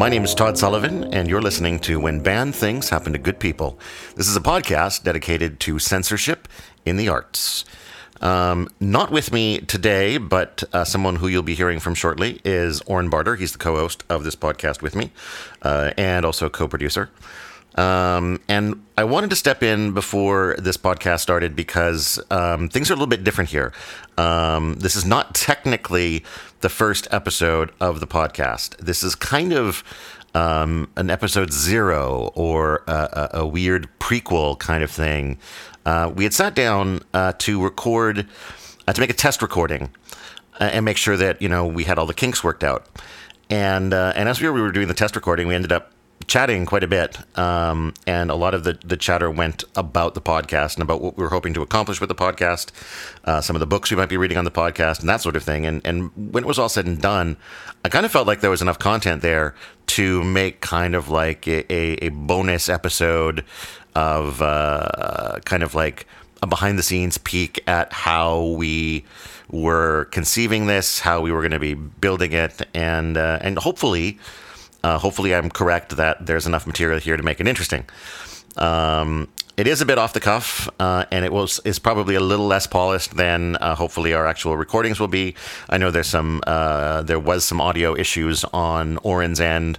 My name is Todd Sullivan, and you're listening to When Bad Things Happen to Good People. This is a podcast dedicated to censorship in the arts. Um, not with me today, but uh, someone who you'll be hearing from shortly is Oren Barter. He's the co host of this podcast with me uh, and also co producer. Um, and I wanted to step in before this podcast started because um, things are a little bit different here. Um, this is not technically the first episode of the podcast. This is kind of um, an episode zero or a, a, a, weird prequel kind of thing. Uh, we had sat down uh, to record, uh, to make a test recording uh, and make sure that you know we had all the kinks worked out. And uh, and as we were doing the test recording, we ended up chatting quite a bit, um, and a lot of the, the chatter went about the podcast and about what we were hoping to accomplish with the podcast, uh, some of the books we might be reading on the podcast, and that sort of thing. And and when it was all said and done, I kind of felt like there was enough content there to make kind of like a, a, bonus episode of uh, kind of like a behind the scenes peek at how we were conceiving this, how we were going to be building it, and uh, and hopefully uh, hopefully, I'm correct that there's enough material here to make it interesting. Um, it is a bit off the cuff, uh, and it was is probably a little less polished than uh, hopefully our actual recordings will be. I know there's some uh, there was some audio issues on Oren's end.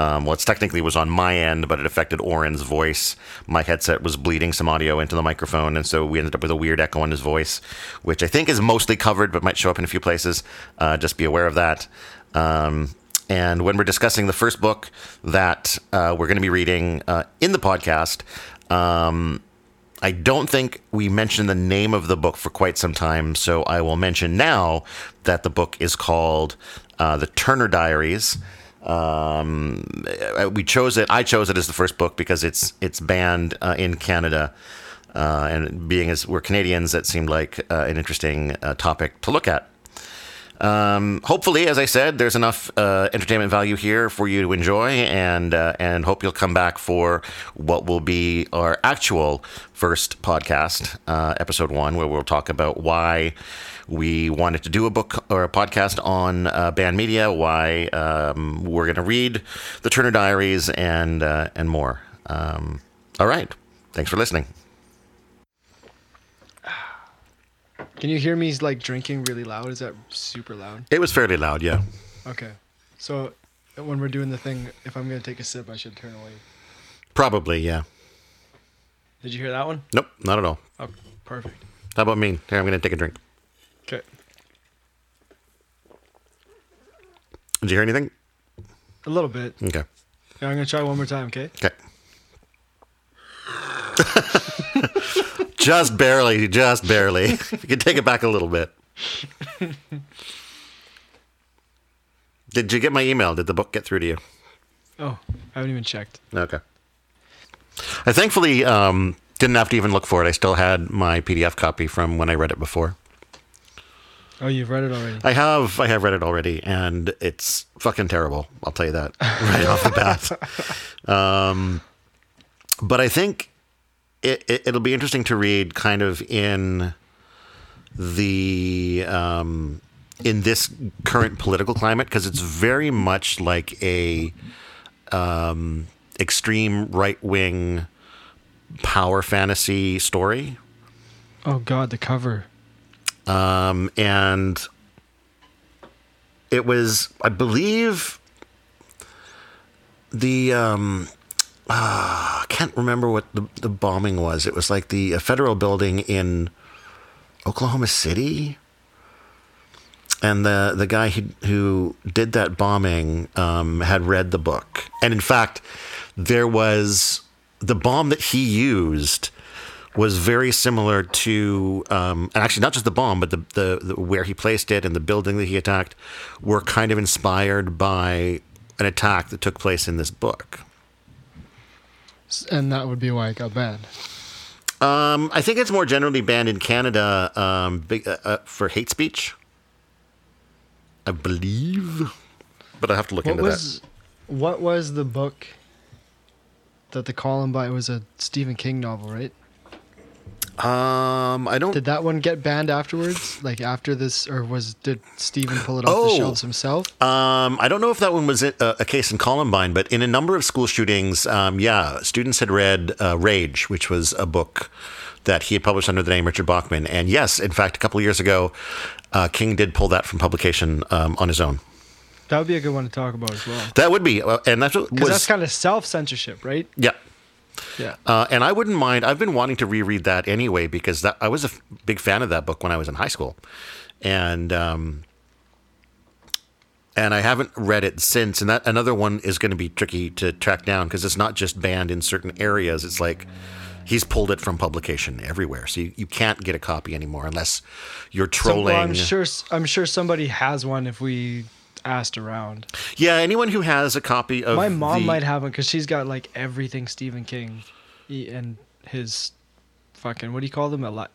Um, well, it's technically was on my end, but it affected Oren's voice. My headset was bleeding some audio into the microphone, and so we ended up with a weird echo in his voice, which I think is mostly covered, but might show up in a few places. Uh, just be aware of that. Um, and when we're discussing the first book that uh, we're going to be reading uh, in the podcast, um, I don't think we mentioned the name of the book for quite some time. So I will mention now that the book is called uh, The Turner Diaries. Um, we chose it. I chose it as the first book because it's it's banned uh, in Canada. Uh, and being as we're Canadians, that seemed like uh, an interesting topic to look at. Um, hopefully, as I said, there's enough uh, entertainment value here for you to enjoy, and uh, and hope you'll come back for what will be our actual first podcast, uh, episode one, where we'll talk about why we wanted to do a book or a podcast on uh, banned media, why um, we're going to read the Turner Diaries, and uh, and more. Um, all right, thanks for listening. Can you hear me like drinking really loud? Is that super loud? It was fairly loud, yeah. Okay. So when we're doing the thing, if I'm gonna take a sip, I should turn away. Probably, yeah. Did you hear that one? Nope, not at all. Oh, perfect. How about me? Here, I'm gonna take a drink. Okay. Did you hear anything? A little bit. Okay. Yeah, I'm gonna try one more time. Okay. Okay. just barely, just barely. you can take it back a little bit. Did you get my email? Did the book get through to you? Oh, I haven't even checked. Okay. I thankfully um, didn't have to even look for it. I still had my PDF copy from when I read it before. Oh, you've read it already. I have. I have read it already, and it's fucking terrible. I'll tell you that right off the bat. Um, but I think it, it will be interesting to read kind of in the um, in this current political climate because it's very much like a um, extreme right wing power fantasy story. Oh God, the cover. Um, and it was, I believe, the um, uh, I can't remember what the, the bombing was. It was like the federal building in Oklahoma City. And the, the guy who, who did that bombing um, had read the book. And in fact, there was the bomb that he used was very similar to, um, and actually not just the bomb, but the, the, the, where he placed it and the building that he attacked were kind of inspired by an attack that took place in this book and that would be why it got banned. Um, I think it's more generally banned in Canada um, big, uh, uh, for hate speech. I believe, but I have to look what into was, that. What was the book that the Columbine was a Stephen King novel, right? Um, I don't. Did that one get banned afterwards? Like after this, or was did Stephen pull it off Oh. the shelves himself? Um, I don't know if that one was a, a case in Columbine, but in a number of school shootings, um, yeah, students had read uh, Rage, which was a book that he had published under the name Richard Bachman. And yes, in fact, a couple of years ago, uh, King did pull that from publication um, on his own. That would be a good one to talk about as well. That would be, uh, and that's what Because that's kind of self censorship, right? yeah. Yeah. Uh, and I wouldn't mind. I've been wanting to reread that anyway because that, I was a f- big fan of that book when I was in high school, and um, and I haven't read it since. And that another one is going to be tricky to track down because it's not just banned in certain areas. It's like he's pulled it from publication everywhere, so you, you can't get a copy anymore unless you're So, trolling. well, I'm sure. I'm sure somebody has one if we asked around. Yeah, anyone who has a copy of My mom the- might have one because she's got like everything Stephen King, and his fucking what do you call them? Eli-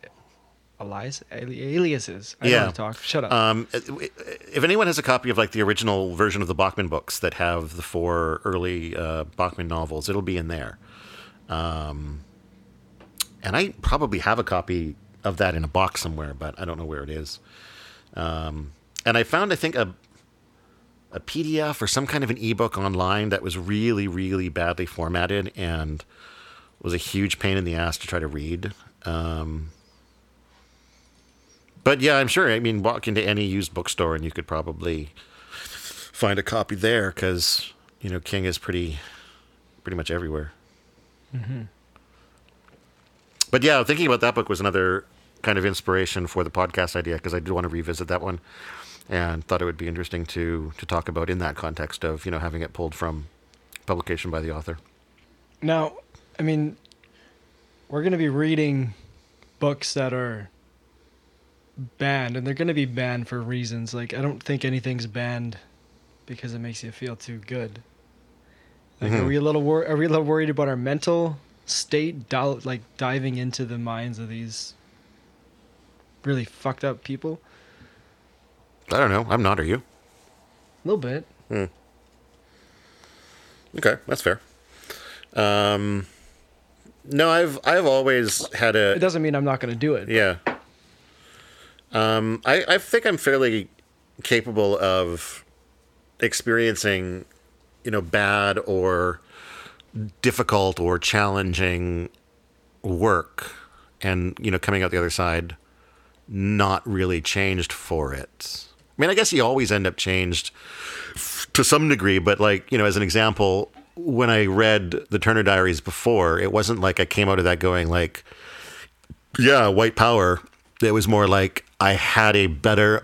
Elias, Ali- aliases. I Yeah. talk. Shut up. Um, if anyone has a copy of like the original version of the Bachman books that have the four early uh, Bachman novels, it'll be in there. Um, and I probably have a copy of that in a box somewhere, but I don't know where it is. Um, and I found, I think, a a PDF or some kind of an ebook online that was really, really badly formatted and was a huge pain in the ass to try to read. Um, but yeah, I'm sure. I mean, walk into any used bookstore and you could probably find a copy there because you know King is pretty, pretty much everywhere. But yeah, thinking about that book was another kind of inspiration for the podcast idea because I did want to revisit that one and thought it would be interesting to to talk about in that context of you know having it pulled from publication by the author. Now, I mean, we're going to be reading books that are banned, and they're going to be banned for reasons. Like, I don't think anything's banned because it makes you feel too good. Like, are Mhm. we a little wor- are we a little worried about our mental state, dil- like diving into the minds of these really fucked up people? I don't know. I'm not. Are you? A little bit. Hmm. Okay, that's fair. Um, no, I've I've always had a It doesn't mean I'm not going to do it. Yeah. Um, I, I think I'm fairly capable of experiencing, you know, bad or difficult or challenging work and, you know, coming out the other side not really changed for it. I mean, I guess you always end up changed to some degree, but like, you know, as an example, when I read the Turner Diaries before, it wasn't like I came out of that going like, yeah, white power. It was more like I had a better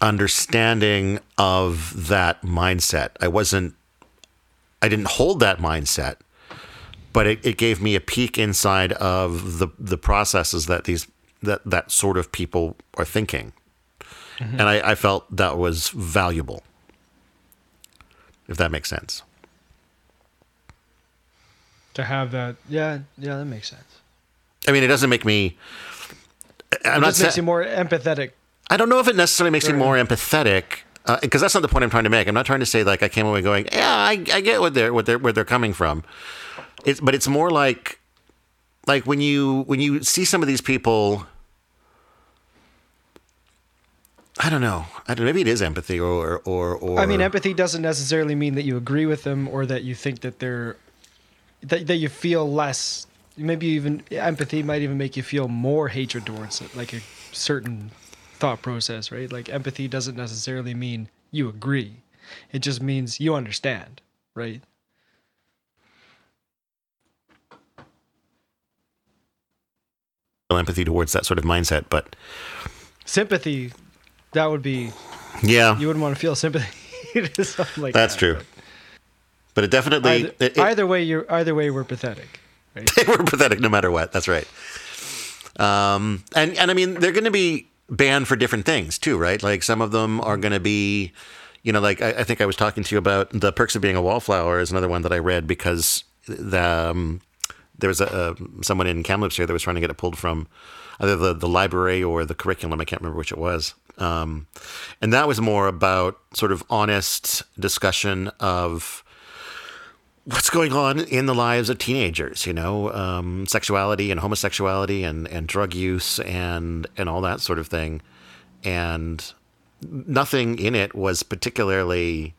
understanding of that mindset. I wasn't, I didn't hold that mindset, but it, it gave me a peek inside of the, the processes that these, that, that sort of people are thinking. And I, I felt that was valuable, if that makes sense. To have that, yeah, yeah, that makes sense. I mean, it doesn't make me. I'm It not just makes sa- you more empathetic. I don't know if it necessarily makes me more empathetic, uh, because that's not the point I'm trying to make. I'm not trying to say like I came away going, yeah, I, I get what they're what they're where they're coming from. It's but it's more like like when you when you see some of these people. I don't know. I don't. Maybe it is empathy, or or or. I mean, empathy doesn't necessarily mean that you agree with them or that you think that they're that, that you feel less. Maybe even empathy might even make you feel more hatred towards it, like a certain thought process, right? Like empathy doesn't necessarily mean you agree. It just means you understand, right? empathy towards that sort of mindset, but Sympathy, that would be yeah, you wouldn't want to feel sympathy to something like that's that, true. but it definitely Either, it- it- either way, you're either way we're pathetic, right? we're pathetic no matter what. That's right. Um, and and I mean they're going to be banned for different things too, right? Like some of them are going to be, you know, like I, I think I was talking to you about the perks of being a wallflower is another one that I read because the um, there was a, uh, someone in Kamloops here that was trying to get it pulled from either the, the library or the curriculum. I can't remember which it was. Um, and that was more about sort of honest discussion of what's going on in the lives of teenagers, you know, um, sexuality and homosexuality and, and drug use and, and all that sort of thing. And nothing in it was particularly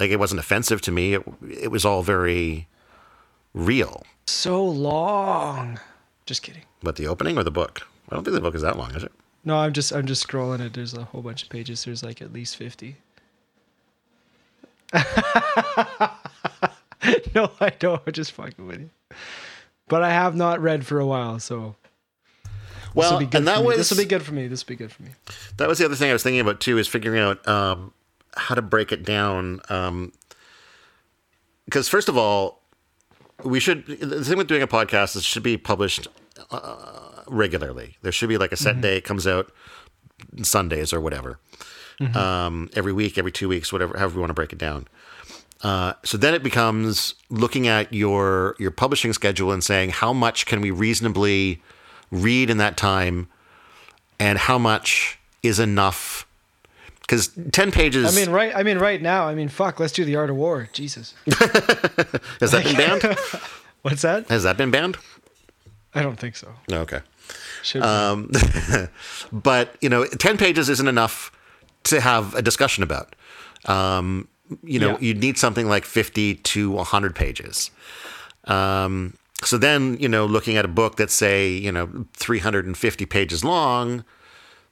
like it wasn't offensive to me. It, it was all very real. So long. Just kidding. But the opening or the book? I don't think the book is that long, is it? No, I'm just I'm just scrolling it. There's a whole bunch of pages. There's like at least fifty. no, I don't. I'm just fucking with you. But I have not read for a while, so Well, this will be good and that for me. was this will be good for me. This will be good for me. that was the other thing I was thinking about too is figuring out um, how to break it down. Because first of all, we should the thing with doing a podcast is it should be published uh, regularly. There should be like a set day. It comes out Sundays or whatever. Um, every week, every two weeks, whatever, however you want to break it down. Uh, so then it becomes looking at your your publishing schedule and saying how much can we reasonably read in that time, and how much is enough. Because ten pages I mean, right. I mean, right now. I mean, fuck. Let's do the art of war. Jesus. has that been banned? What's that? Has that been banned? I don't think so. Okay. Should be. Um, but you know, ten pages isn't enough to have a discussion about. Um, you know, Yeah. you need something like fifty to hundred pages. Um, so then, you know, looking at a book that's say, you know, three hundred and fifty pages long,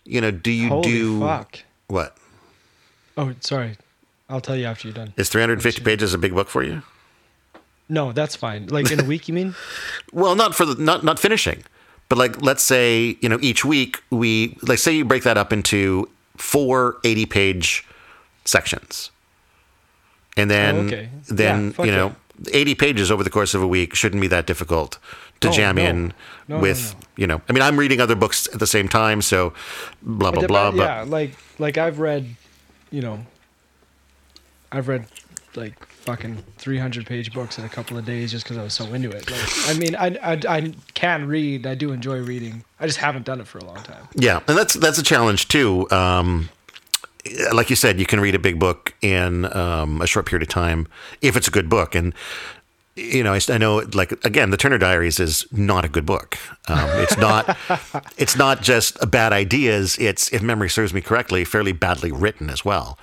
you know, do you Holy do fuck. what? Oh, sorry. I'll tell you after you're done. Is three hundred and fifty pages a big book for you? No, that's fine. Like in a week, you mean? Well, not for the not not finishing, but like let's say you know each week we like say you break that up into four 80 page sections, and then Oh, okay. then Yeah, you know eighty pages over the course of a week shouldn't be that difficult to Oh, jam no. in No, with no. you know. I mean, I'm reading other books at the same time, so blah blah blah. But yeah, like like I've read, you know, I've read like fucking 300 page books in a couple of days just because I was so into it. Like, I mean, I, I I can read. I do enjoy reading. I just haven't done it for a long time. Yeah, and that's that's a challenge too. Um, like you said, you can read a big book in um, a short period of time if it's a good book. And you know, I, I know, like again, the Turner Diaries is not a good book. Um, it's not. it's not just bad ideas. It's, if memory serves me correctly, fairly badly written as well.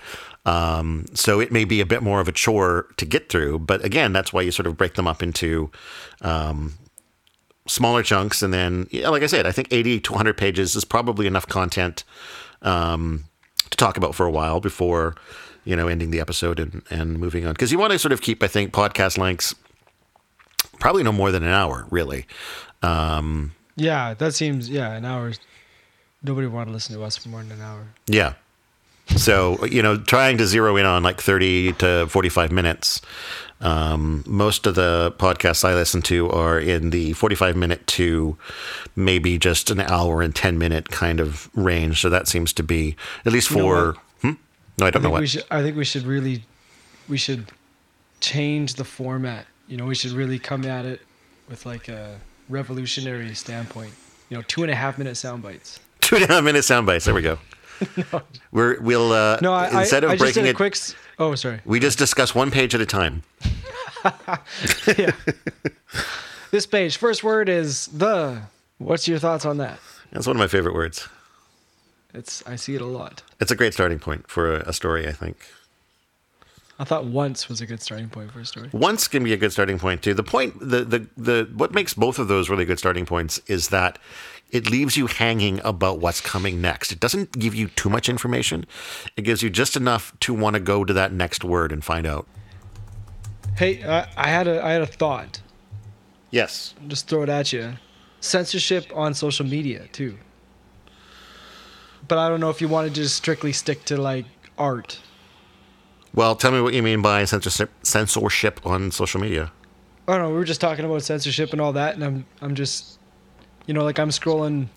Um, so it may be a bit more of a chore to get through. But again, that's why you sort of break them up into um, smaller chunks and then yeah, like i said i think 80 to 100 pages is probably enough content um, to talk about for a while before you know ending the episode and, and moving on because you want to sort of keep i think podcast lengths probably no more than an hour really um, Yeah, that seems yeah an hour. Nobody would want to listen to us for more than an hour. yeah so you know trying to zero in on like 30 to 45 minutes um, most of the podcasts i listen to are in the 45 minute to maybe just an hour and 10 minute kind of range so that seems to be at least You for hmm? no i I don't know think what we should. I think we should really, we should change the format. You know, we should really come at it with like a revolutionary standpoint. You know, two and a half minute sound bites. two and a half minute sound bites there we go we're we'll uh No, I, instead of I just breaking it quick. Oh, sorry. we just discuss one page at a time yeah. this page, first word is the. What's your thoughts on that? that's one of my favorite words It's I see it a lot. it's a great starting point for a, a story i think I thought once was a good starting point for a story. once can be a good starting point too. The point, the the the what makes both of those really good starting points is that it leaves you hanging about what's coming next. It doesn't give you too much information. It gives you just enough to want to go to that next word and find out. Hey, I, I had a I had a thought. Yes. Just throw it at you. Censorship on social media too. But I don't know if you want to just strictly stick to like art. Well, tell me what you mean by censorship censorship on social media. I don't know. We were just talking about censorship and all that, and I'm I'm just, you know, like I'm scrolling.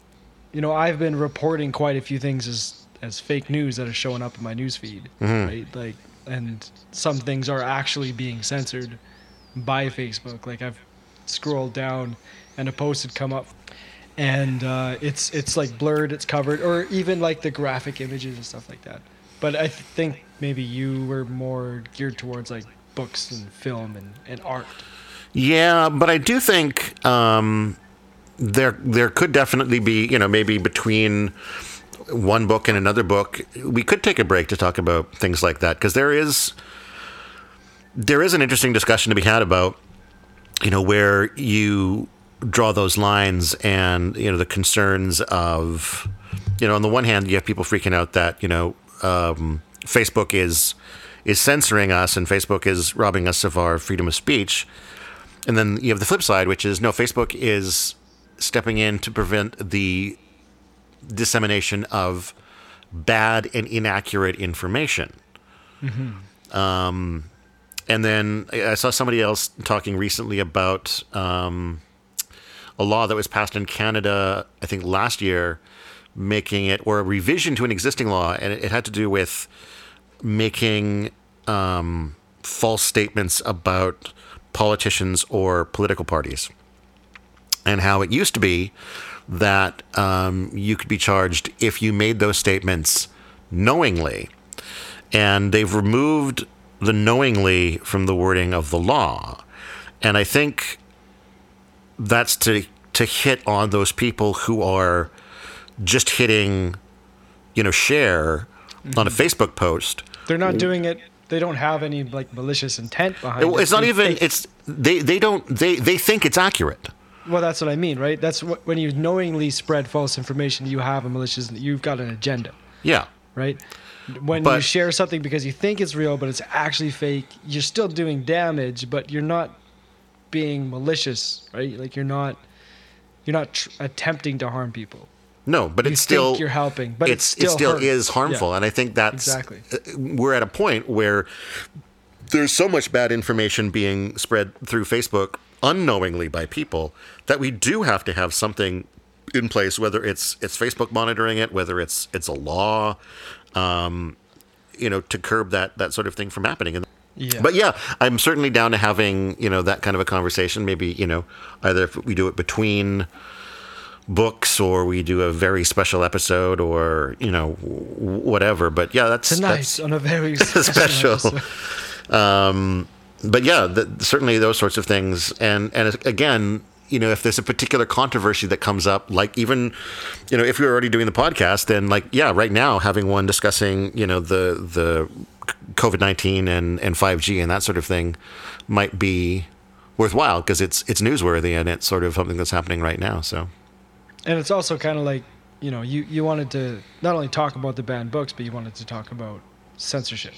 You know, I've been reporting quite a few things as as fake news that are showing up in my news feed, right? Like, and some things are actually being censored by Facebook. Like I've scrolled down, and a post had come up, and uh, it's it's like blurred, it's covered, or even like the graphic images and stuff like that. But I th- think maybe you were more geared towards like books and film and, and art. Yeah, but I do think um, there there could definitely be you know maybe between one book and another book we could take a break to talk about things like that because there is there is an interesting discussion to be had about you know where you draw those lines and you know the concerns of you know on the one hand you have people freaking out that you know um, Facebook is is censoring us and Facebook is robbing us of our freedom of speech. And then you have the flip side which is no Facebook is stepping in to prevent the dissemination of bad and inaccurate information um, and then I saw somebody else talking recently about um, a law that was passed in Canada, I think last year, making it, or a revision to an existing law, and it, it had to do with making um, false statements about politicians or political parties. And how it used to be that um, you could be charged if you made those statements knowingly. And they've removed the knowingly from the wording of the law. And I think that's to to hit on those people who are just hitting, you know, share on a Facebook post. They're not doing it. They don't have any like malicious intent behind It- it. it's not even. It's they. They don't. They. They think it's accurate. Well, that's what I mean, right? That's what, when you knowingly spread false information. You have a malicious. You've got an agenda, Yeah. right? When you share something because you think it's real, but it's actually fake, you're still doing damage, but you're not being malicious, right? Like you're not. You're not tr- attempting to harm people. No, but You it's still think you're helping, but it's, it's still it still hurt. is harmful, Yeah. and I think that's Exactly. uh, We're at a point where there's so much bad information being spread through Facebook unknowingly by people that we do have to have something in place, whether it's it's Facebook monitoring it, whether it's it's a law, um, you know, to curb that that sort of thing from happening. And Yeah. but yeah, I'm certainly down to having you know that kind of a conversation. Maybe you know either if we do it between books or we do a very special episode or you know whatever. But yeah, that's Tonight that's on a very special. special. Um, but yeah, the, certainly those sorts of things. And and again, you know, if there's a particular controversy that comes up, like even, you know, if we were already doing the podcast, then like yeah, right now having one discussing you know the the COVID nineteen and and five G and that sort of thing might be worthwhile because it's it's newsworthy and it's sort of something that's happening right now. So And it's also kind of like, you know, you, you wanted to not only talk about the banned books, but you wanted to talk about censorship.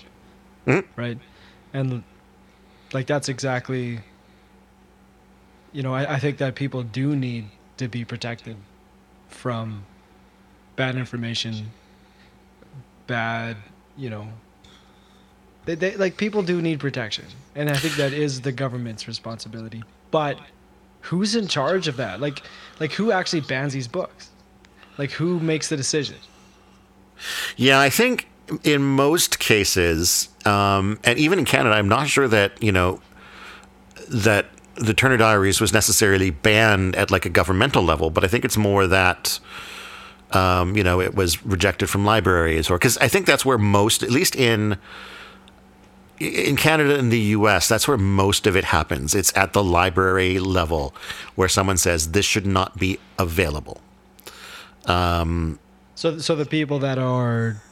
Mhm. Right? And like that's exactly you know, I, I think that people do need to be protected from bad information, bad, you know, they, they like people do need protection. And I think that is the government's responsibility. But who's in charge of that? Like like who actually bans these books? Like who makes the decision? Yeah, I think in most cases, um, and even in Canada, I'm not sure that you know that the Turner Diaries was necessarily banned at like a governmental level, but I think it's more that um, you know it was rejected from libraries, or because I think that's where most, at least in in Canada and the U.S., that's where most of it happens. It's at the library level where someone says this should not be available. So so the people that are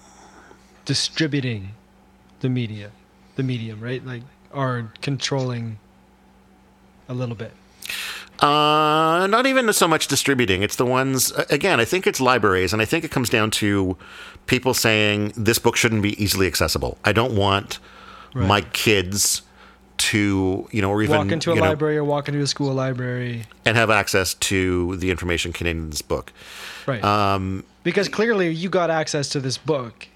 distributing the media, the medium, right? Like are controlling a little bit. Uh, not even so much distributing. It's the ones again. I think it's libraries, and I think it comes down to people saying this book shouldn't be easily accessible. I don't want Right. my kids to, you know, or even walk into a you know, library or walk into a school library. and have access to the information contained in this book. Right. Um, because clearly you got access to this book.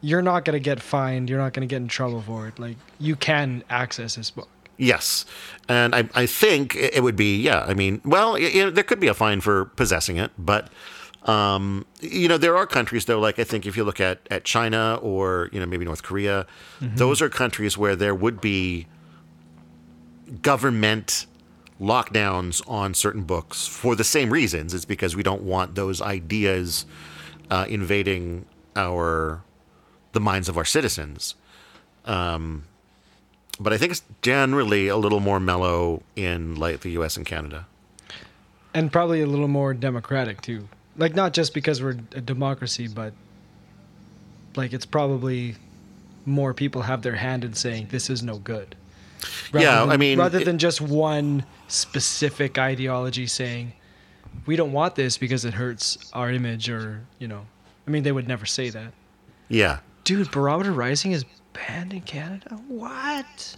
You're not going to get fined. You're not going to get in trouble for it. Like you can access this book. Yes, and I, I think it would be yeah. I mean, well, there could be a fine for possessing it, but um, you know, there are countries though. Like I think if you look at at China or you know maybe North Korea, those are countries where there would be government lockdowns on certain books for the same reasons. It's because we don't want those ideas uh, invading our the minds of our citizens. Um, but I think it's generally a little more mellow in like the U.S. and Canada. and probably a little more democratic too. Like not just because we're a democracy, but like it's probably more people have their hand in saying this is no good. Yeah, than- I mean, rather it- than just one specific ideology saying we don't want this because it hurts our image, or you know, I mean, they would never say that. Yeah, Dude, Barometer Rising is banned in Canada. What?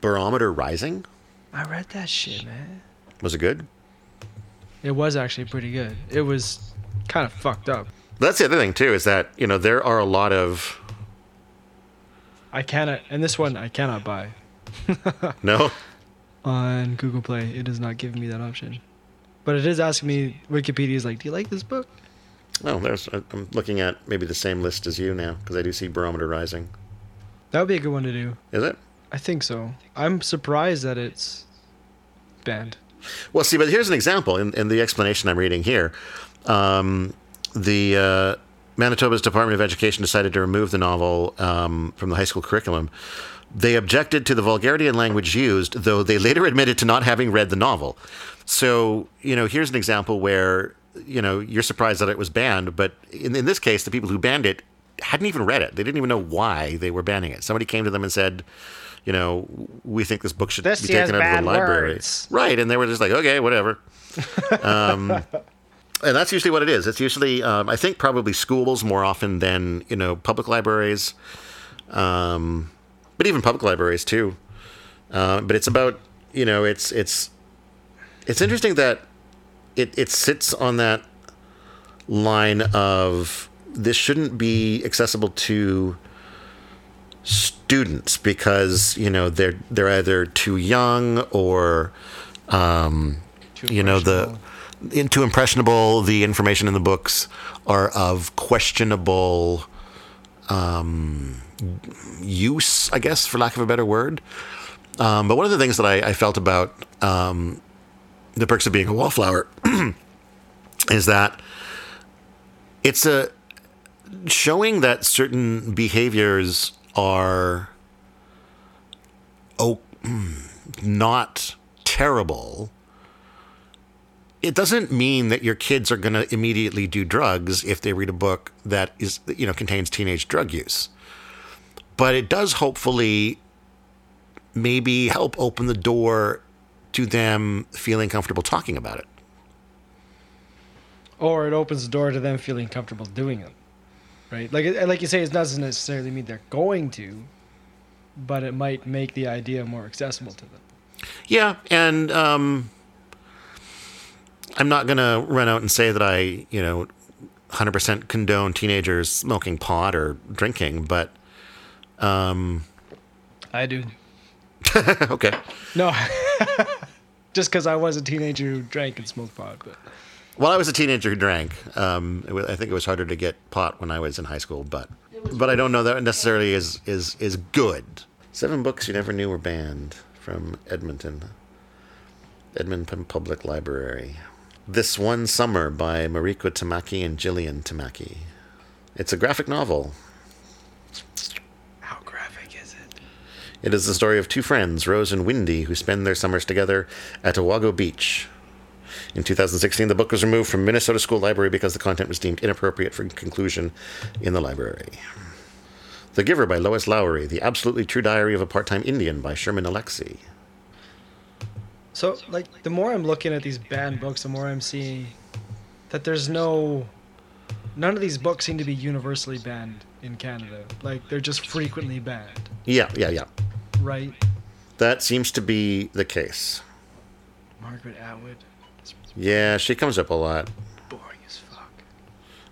barometer rising I read that shit, man. was it good? It was actually pretty good. It was kind of fucked up. That's the other thing too is that you know there are a lot of I cannot, and this one I cannot buy no. on Google Play. it does not give me that option, but it is asking me. Wikipedia is like, "Do you like this book?" No, there's. I'm looking at maybe the same list as you now because I do see barometer rising. That would be a good one to do. Is it? I think so. I'm surprised that it's banned. Well, see, but here's an example in, in the explanation I'm reading here. Um, the uh, Manitoba's Department of Education decided to remove the novel um, from the high school curriculum. They objected to the vulgarity and language used, though they later admitted to not having read the novel. So, you know, here's an example where, you know, you're surprised that it was banned, but in, in this case, the people who banned it hadn't even read it. They didn't even know why they were banning it. Somebody came to them and said, you know, we think this book should This be taken out of the library. words. Right. And they were just like, okay, whatever. um, and that's usually what it is. It's usually, um, I think, probably schools more often than you know public libraries, um, but even public libraries too. Uh, but it's about you know it's it's it's interesting that it it sits on that line of this shouldn't be accessible to students because you know they're they're either too young or um, Too you know the impressionable. in, too impressionable. The information in the books are of questionable um, use, I guess, for lack of a better word. Um, but one of the things that I, I felt about um, the perks of being a wallflower is that it's a showing that certain behaviors are oh not terrible it doesn't mean that your kids are going to immediately do drugs if they read a book that is you know contains teenage drug use. But it does hopefully maybe help open the door to them feeling comfortable talking about it or it opens the door to them feeling comfortable doing it, right? Like like you say, it doesn't necessarily mean they're going to, but it might make the idea more accessible to them. Yeah, and um, I'm not gonna run out and say that I, you know, 100% condone teenagers smoking pot or drinking, but I do. okay. No, just because I was a teenager who drank and smoked pot, but Well, I was a teenager who drank. Um, it wa- I think it was harder to get pot when I was in high school, but but I don't know that necessarily is is is good. Seven books you never knew were banned from Edmonton, Edmonton Public Library. This One Summer by Mariko Tamaki and Jillian Tamaki. It's a graphic novel. how graphic is it? It is the story of two friends, Rose and Windy, who spend their summers together at Awago Beach. In 2016, the book was removed from Minnesota School Library because the content was deemed inappropriate for conclusion in the library. The Giver by Lois Lowry, The Absolutely True Diary of a Part-Time Indian by Sherman Alexie. So, like, the more I'm looking at these banned books, the more I'm seeing that there's no. None of these books seem to be universally banned in Canada. Like, they're just frequently banned, Yeah, yeah, yeah. Right? That seems to be the case. Margaret Atwood. Yeah, she comes up a lot. boring as fuck.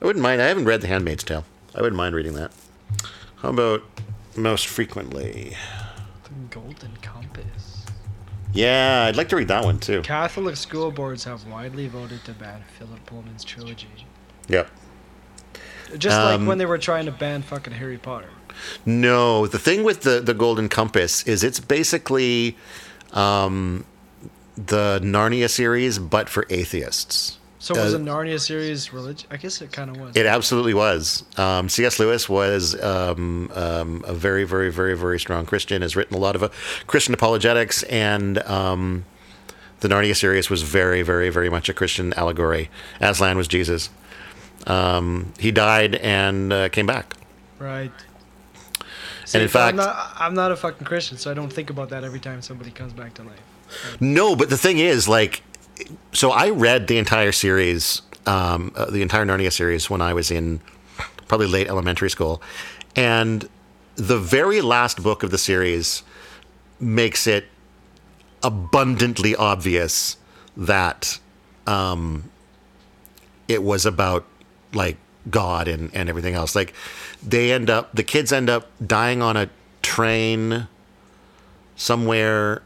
I wouldn't mind. I haven't read The Handmaid's Tale. I wouldn't mind reading that. How about most frequently? The Golden Compass. Yeah, I'd like to read that one too. Catholic school boards have widely voted to ban Philip Pullman's trilogy. Yep. Just Um, like when they were trying to ban fucking Harry Potter. No, the thing with the, the Golden Compass is it's basically um, the Narnia series, but for atheists. So was Uh, the Narnia series religion? I guess it kind of was. It absolutely was. Um, C.S. Lewis was um, um, a very, very, very, very strong Christian. Has written a lot of uh, Christian apologetics, and um, the Narnia series was very, very, very much a Christian allegory. Aslan was Jesus. Um, he died and uh, came back. right. And in fact- I'm not, I'm not a fucking Christian, so I don't think about that every time somebody comes back to life. No, but the thing is, like, so I read the entire series, um, uh, the entire Narnia series when I was in probably late elementary school, and the very last book of the series makes it abundantly obvious that um, it was about like God and, and everything else. Like they end up, the kids end up dying on a train somewhere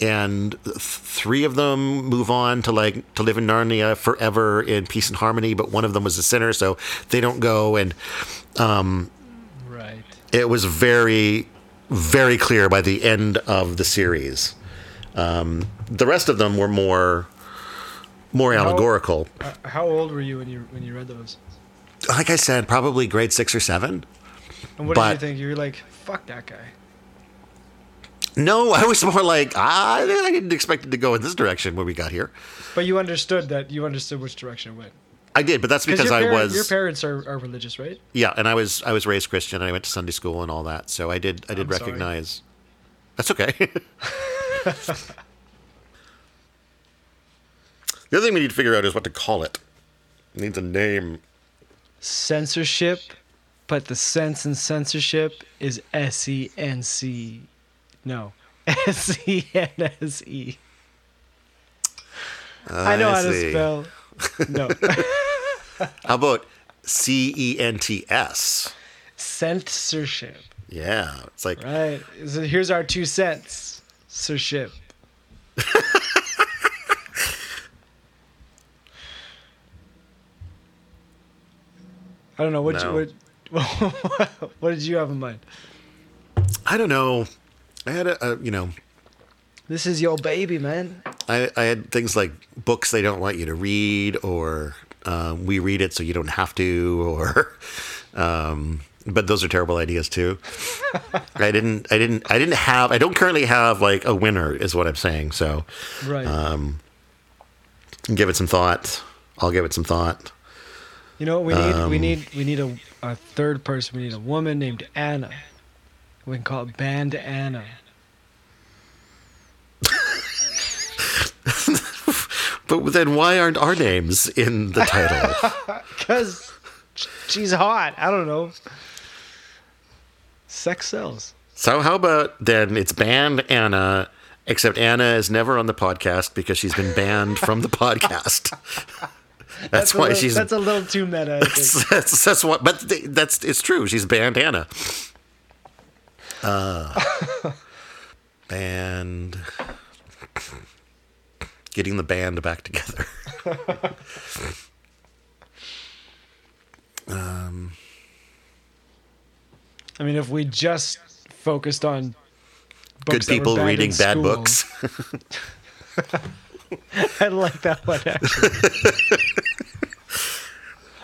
and th- three of them move on to like to live in Narnia forever in peace and harmony, but one of them was a sinner, so they don't go. And Right. it was very, very clear by the end of the series. Um, the rest of them were more, more allegorical. Uh, how old were you when you when you read those? Like I said, probably grade six or seven. And what But- did you think? You were like, "Fuck that guy." No, I was more like ah, I didn't expect it to go in this direction when we got here. But you understood that. You understood which direction it went. I did, but that's because your I was Your parents are, are religious, right? Yeah, and I was I was raised Christian and I went to Sunday school and all that. So I did I did I'm sorry. recognize That's okay. the other thing we need to figure out is what to call it. It needs a name. Censorship, but the sense in censorship is S E N C. No, S E N S E. Ah, I know how to spell. No, How about C E N T S? censorship. Yeah, it's like Right. So here's our two cents. Censorship. I don't know what No. you what, what did you have in mind? I don't know. I had a, a you know This is your baby, man. I, I had things like books they don't want you to read, or um, we read it so you don't have to, or um, but those are terrible ideas too. I didn't, I didn't, I didn't have, I don't currently have like a winner, is what I'm saying. So Right. give it some thought. I'll give it some thought. You know what we need? we um, need we need a, a third person. We need a woman named Anna. We can call it Band Anna. But then why aren't our names in the title? Cause she's hot. I don't know. Sex sells. so how about then it's banned Anna, except Anna is never on the podcast because she's been banned from the podcast. That's, why little, she's That's a little too meta. I think. that's, that's what, but that's it's true. She's banned Anna. Uh, band, getting the band back together. Um, I mean, if we just focused on Good books that were people reading bad school, books. I like that one actually.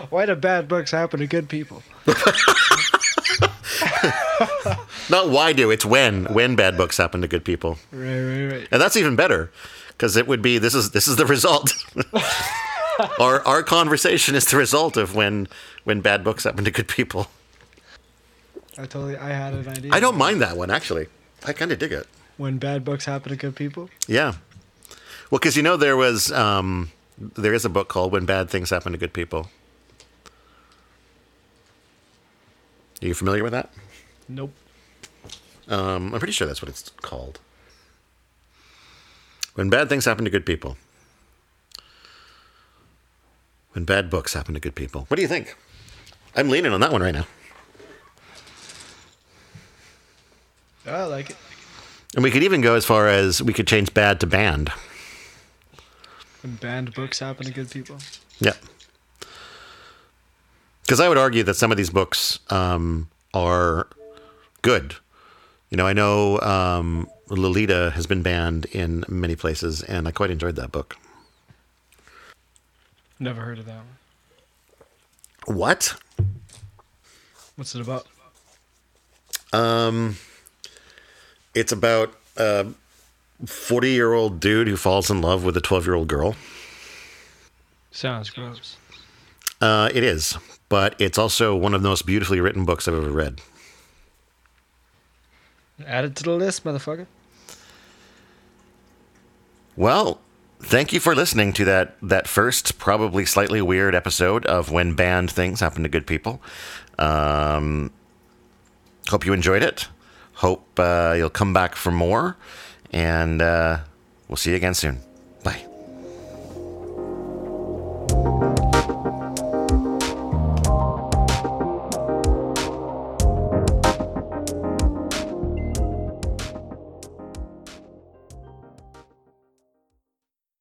Why do bad books happen to good people? Not why do it's when when bad books happen to good people, Right, right, right. and that's even better because it would be this is this is the result. our our conversation is the result of when when bad books happen to good people. I totally, I had an idea. I don't mind that one actually. I kind of dig it. when bad books happen to good people. Yeah. Well, because you know there was um, there is a book called "When Bad Things Happen to Good People." Are you familiar with that? Nope. Um, I'm pretty sure that's what it's called. When bad things happen to good people. When bad books happen to good people. What do you think? I'm leaning on that one right now. I like it. And we could even go as far as we could change bad to banned. When banned books happen to good people. Yeah. Because I would argue that some of these books um, are good. You know, I know um, Lolita has been banned in many places, and I quite enjoyed that book. Never heard of that one. What? What's it about? Um, it's about a forty-year-old dude who falls in love with a twelve-year-old girl. Sounds gross. Uh, it is, but it's also one of the most beautifully written books I've ever read. Add it to the list, motherfucker. Well, thank you for listening to that that first, probably slightly weird episode of when bad things happen to good people. Um, hope you enjoyed it. Hope uh, you'll come back for more, and uh, we'll see you again soon.